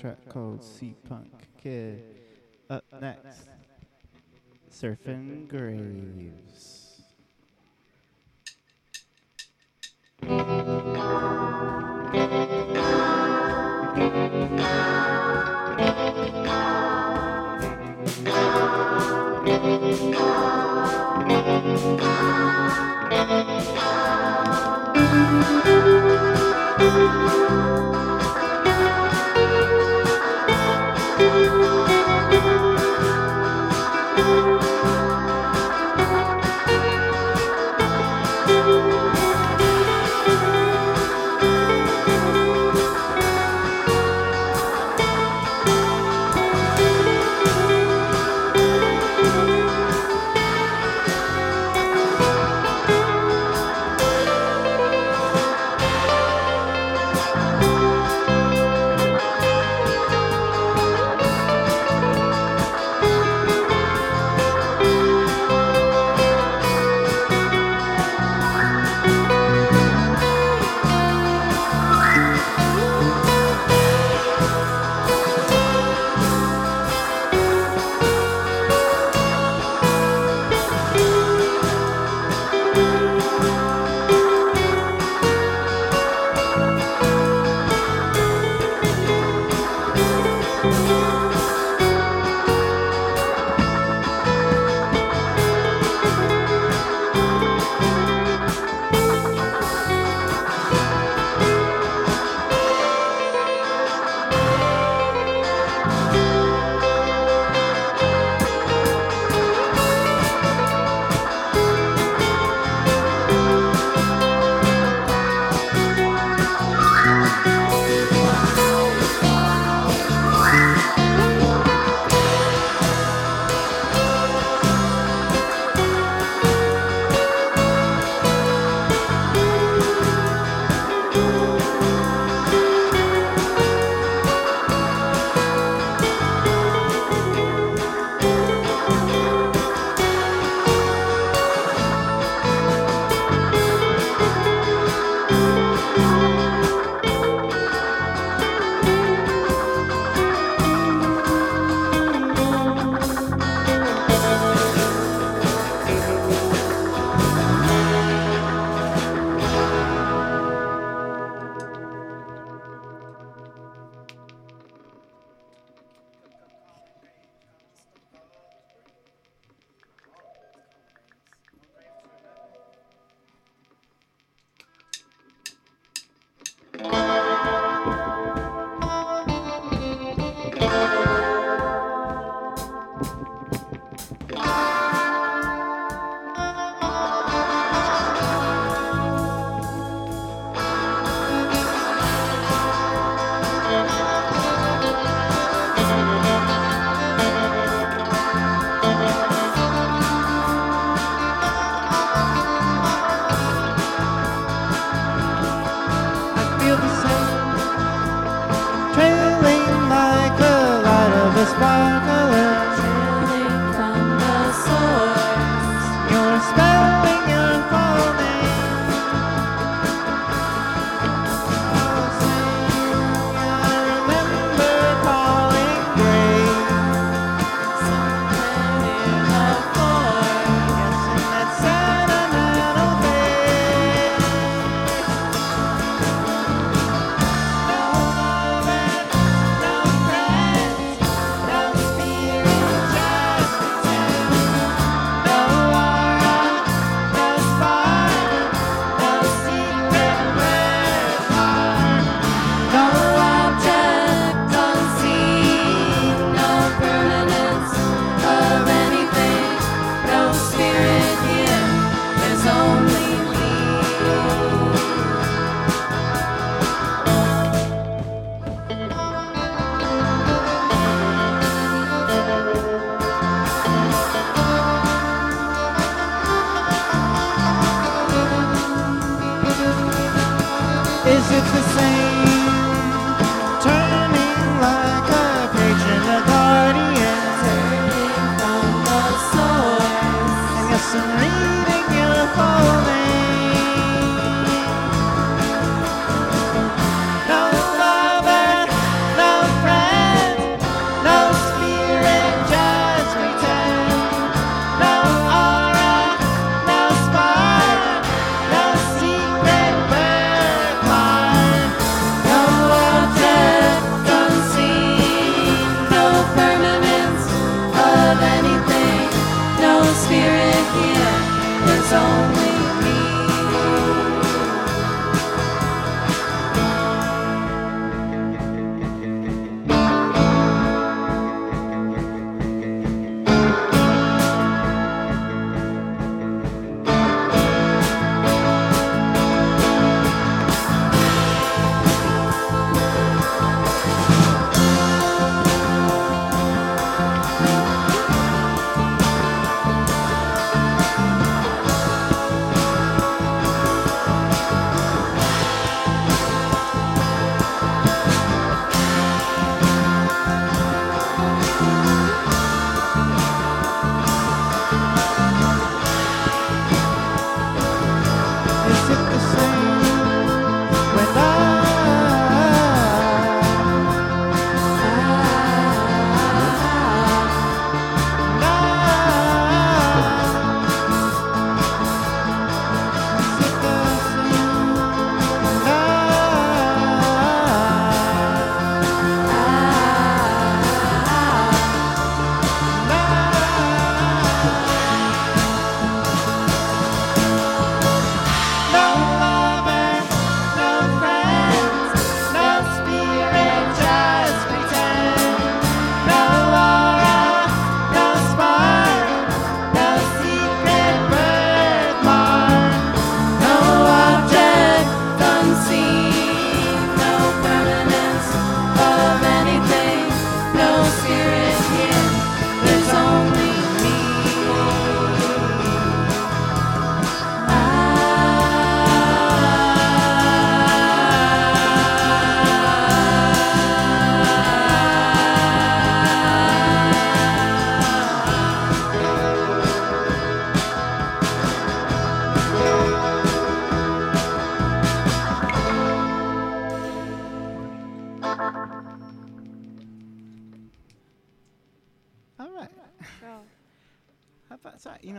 track called C Punk Kid. Up next, Surfing Graves. Thank you.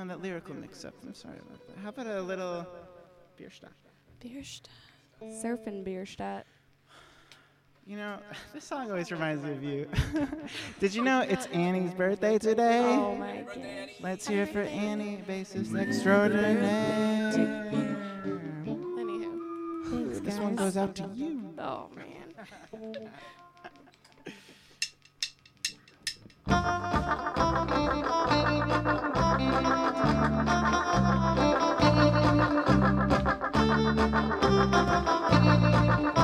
on that lyrical mix up. I'm sorry about that. How about a little Bierstadt? Bierstadt. Surfing Bierstadt. You know, this song always reminds me of you. Did you know it's Annie's birthday today? Oh my god. Let's hear it for Annie, bassist extraordinaire. Anywho, this one goes out to you. Oh man. Thank you.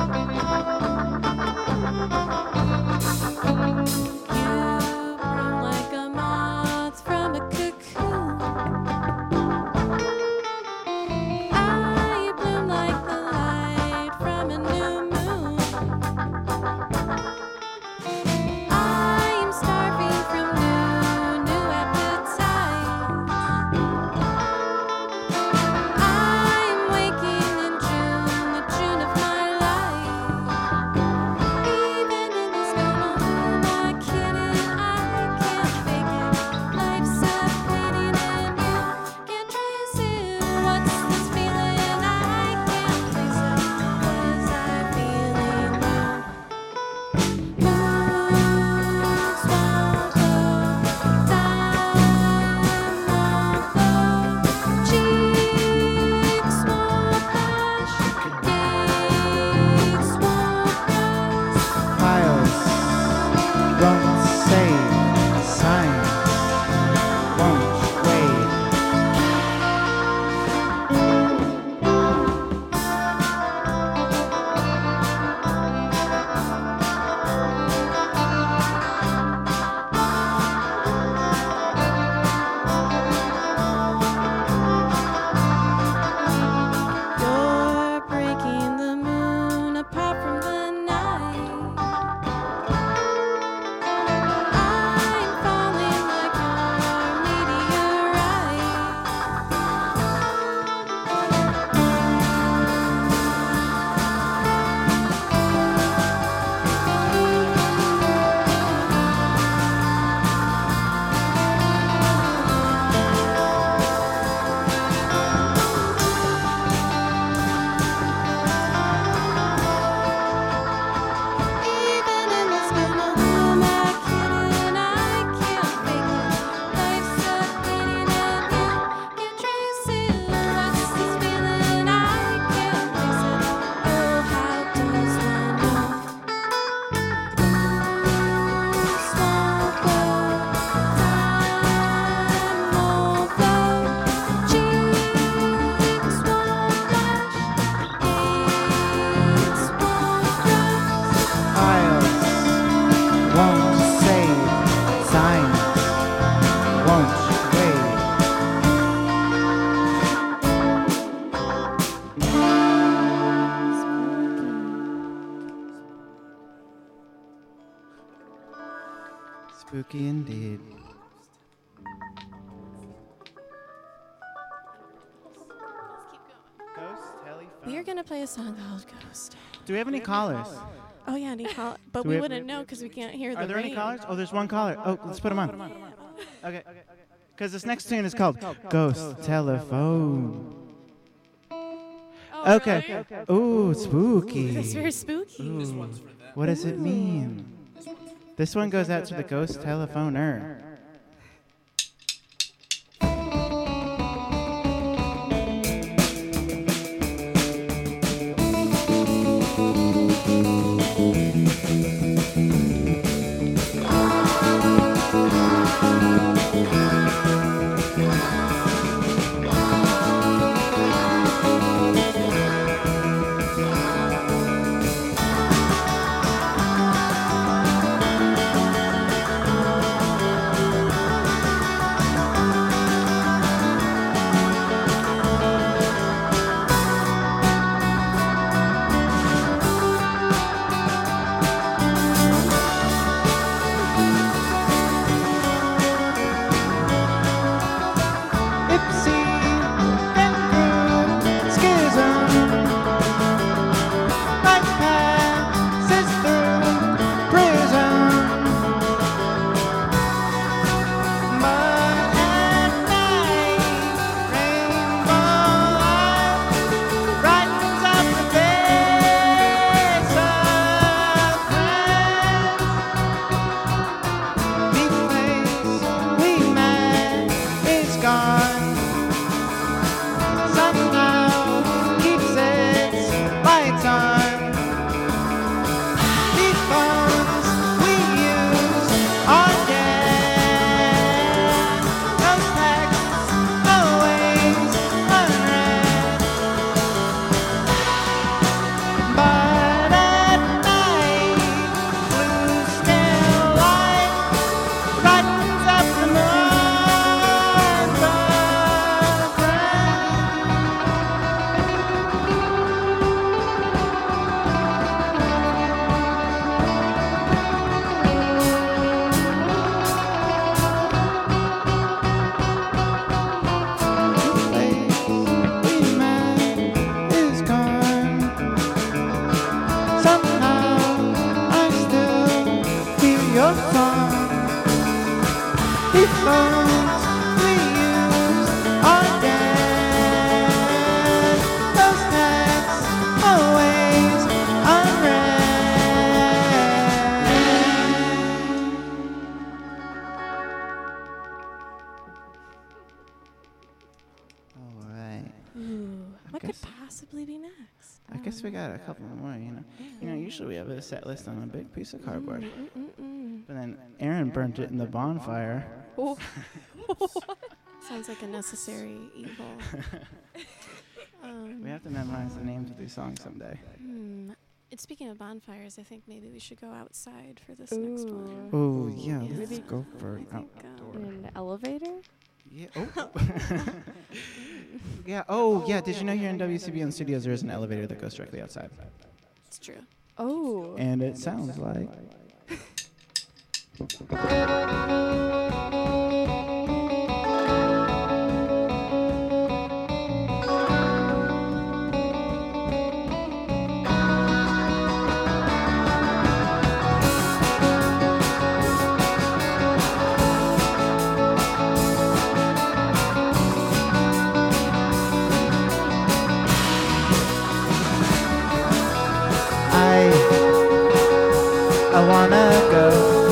Do we have any callers? Oh yeah, any call, but Do we, we have- wouldn't know because we can't hear the Are there any rain. callers? Oh, there's one caller. Oh, let's put him on. Okay. Because this next tune is called Ghost Telephone. Oh, Okay. Ooh, spooky. That's very spooky. Ooh, what does it mean? This one goes out to the ghost telephoner. A set list on a big piece of cardboard. Mm-mm-mm. But then Aaron burnt it in the bonfire. Oh. Sounds like a necessary evil. Um, We have to memorize the names of these songs someday. hmm. And speaking of bonfires, I think maybe we should go outside for this next one. Oh, yeah, Yeah. let's go for I it. think, outdoor. um, In an elevator? Yeah. Oh. yeah. Oh, yeah. Did you know here in WCBN Studios there is an elevator that goes directly outside? It's true. Oh. And it sounds like. wanna go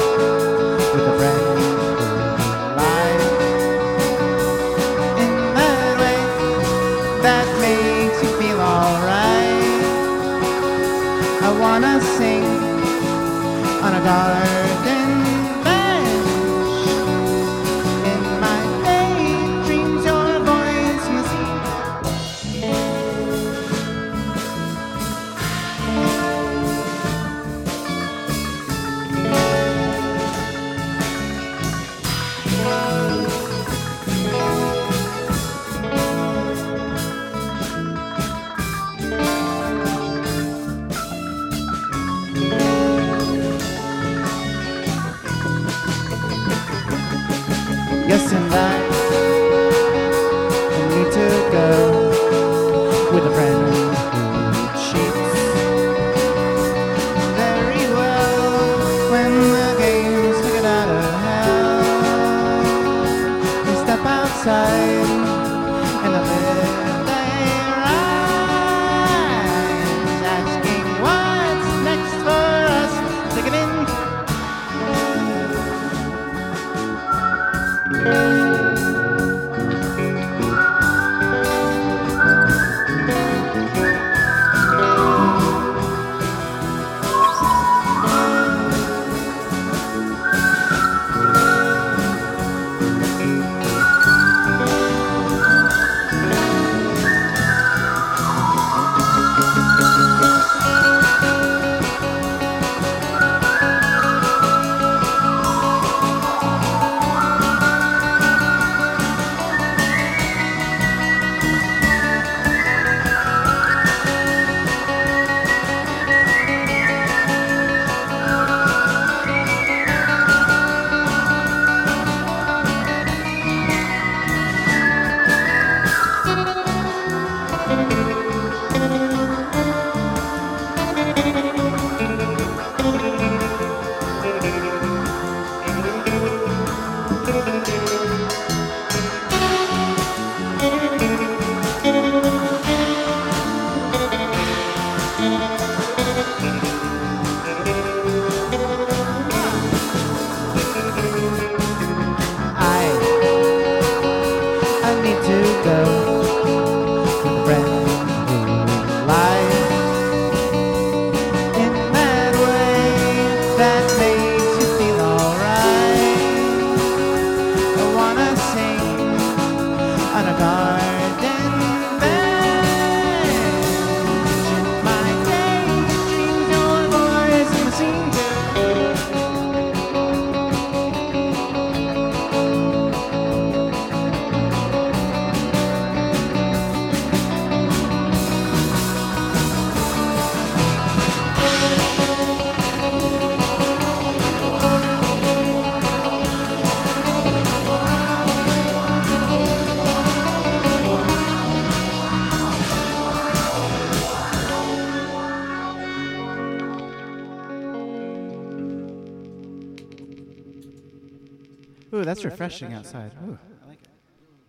that's refreshing outside. Ooh, I like it.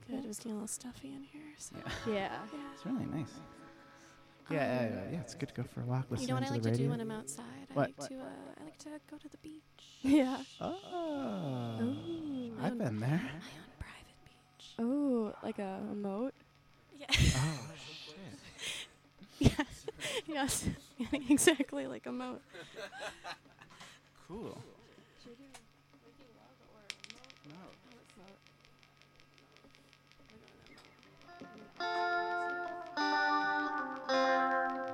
Good. It was getting a little stuffy in here. So. Yeah. Yeah. Yeah. It's really nice. Yeah, yeah, yeah, yeah. It's good to go for a walk, You know what I like the to do when I'm outside? I What? like to uh, I like to go to the beach. Yeah. oh, Ooh. I I've own- been there. I own private beach. Oh, like a moat? Yeah. Oh, shit. yes. yes. exactly like a moat. Cool. No, it's not.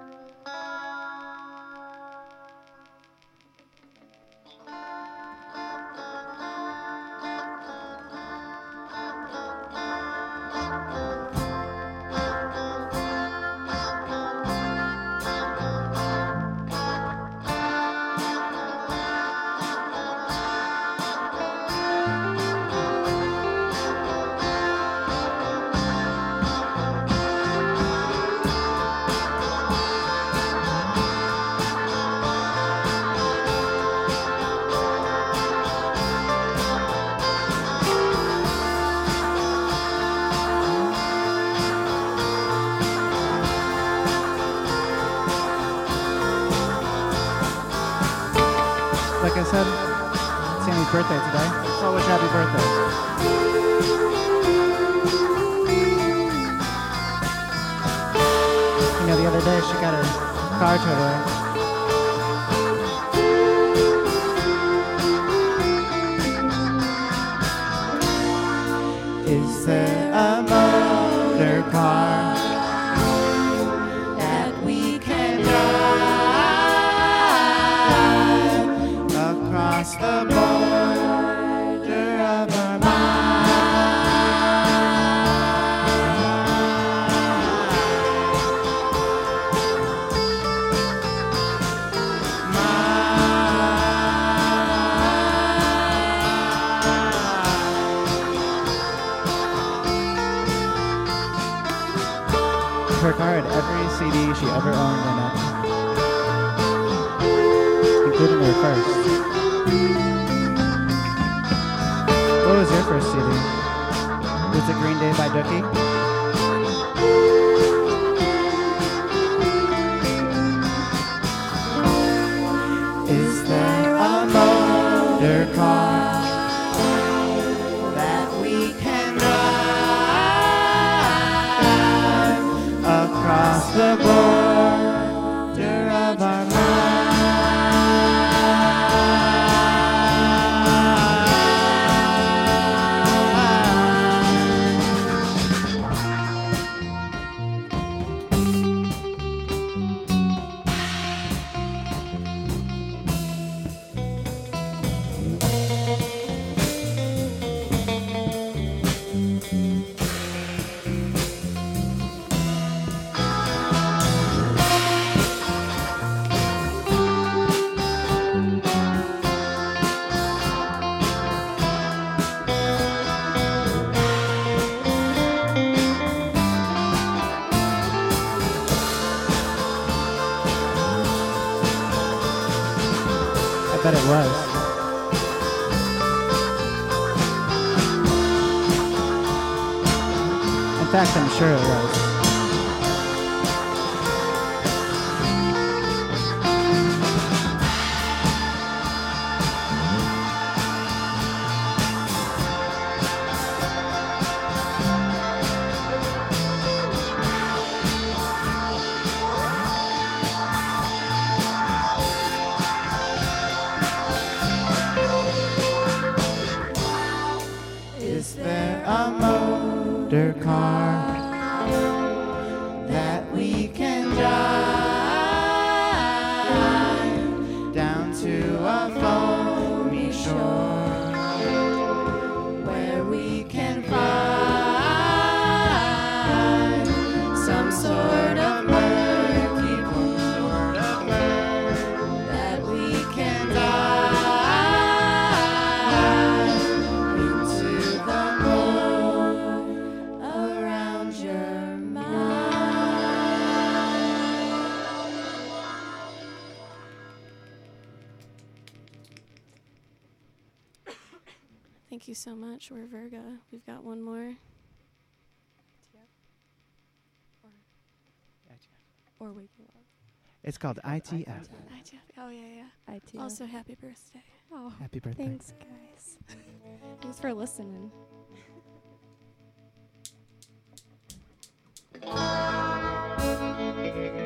Like I said, Sammy's birthday today. So I wish happy birthday. You know, the other day she got her car towed away. She ever owned in it, including her first. What was your first CD? Was it Green Day by Dookie? The border so much. We're Virga. We've got one more. Or, or waking. It's called ITF. ITF. Oh yeah, yeah. ITF. Also, happy birthday. Oh, happy birthday. Thanks, guys. thanks for listening.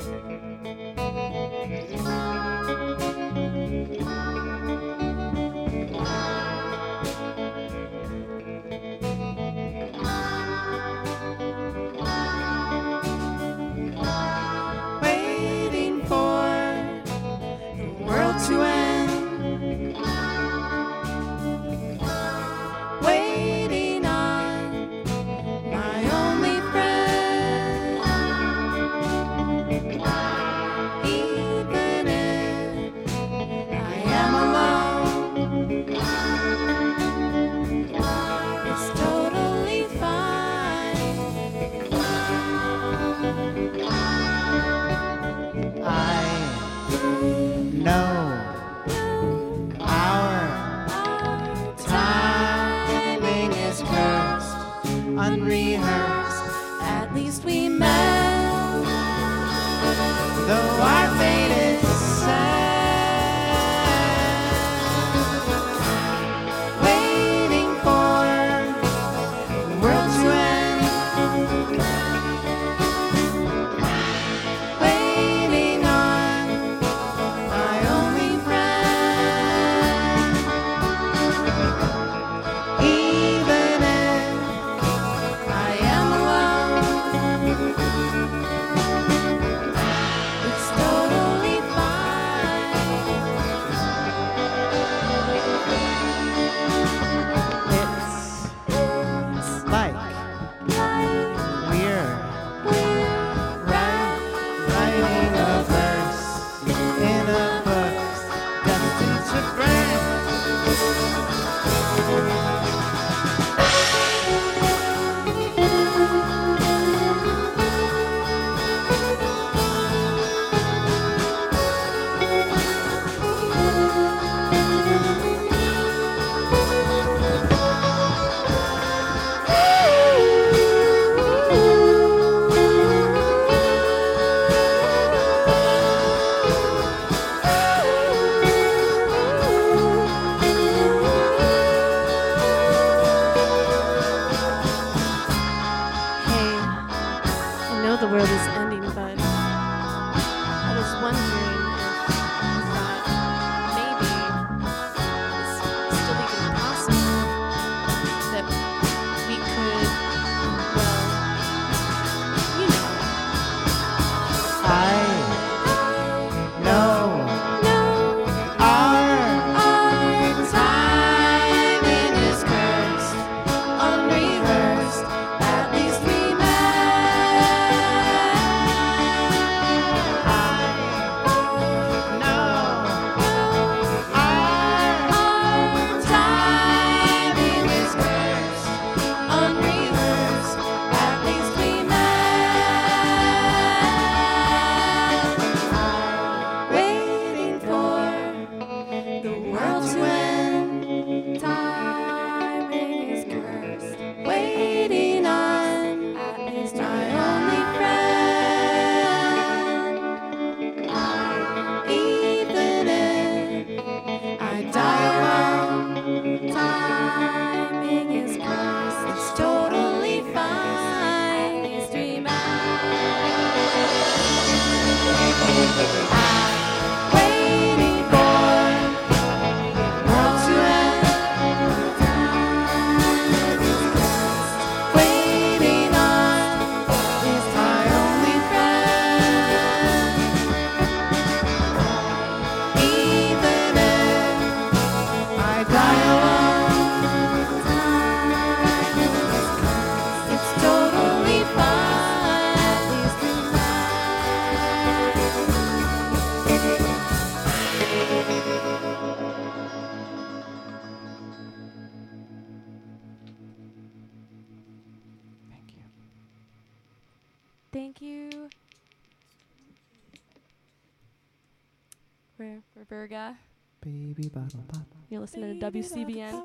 Baby bottle pop. You're listening Baby to WCBN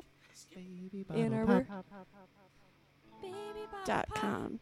Ann Arbor. Baby dot com.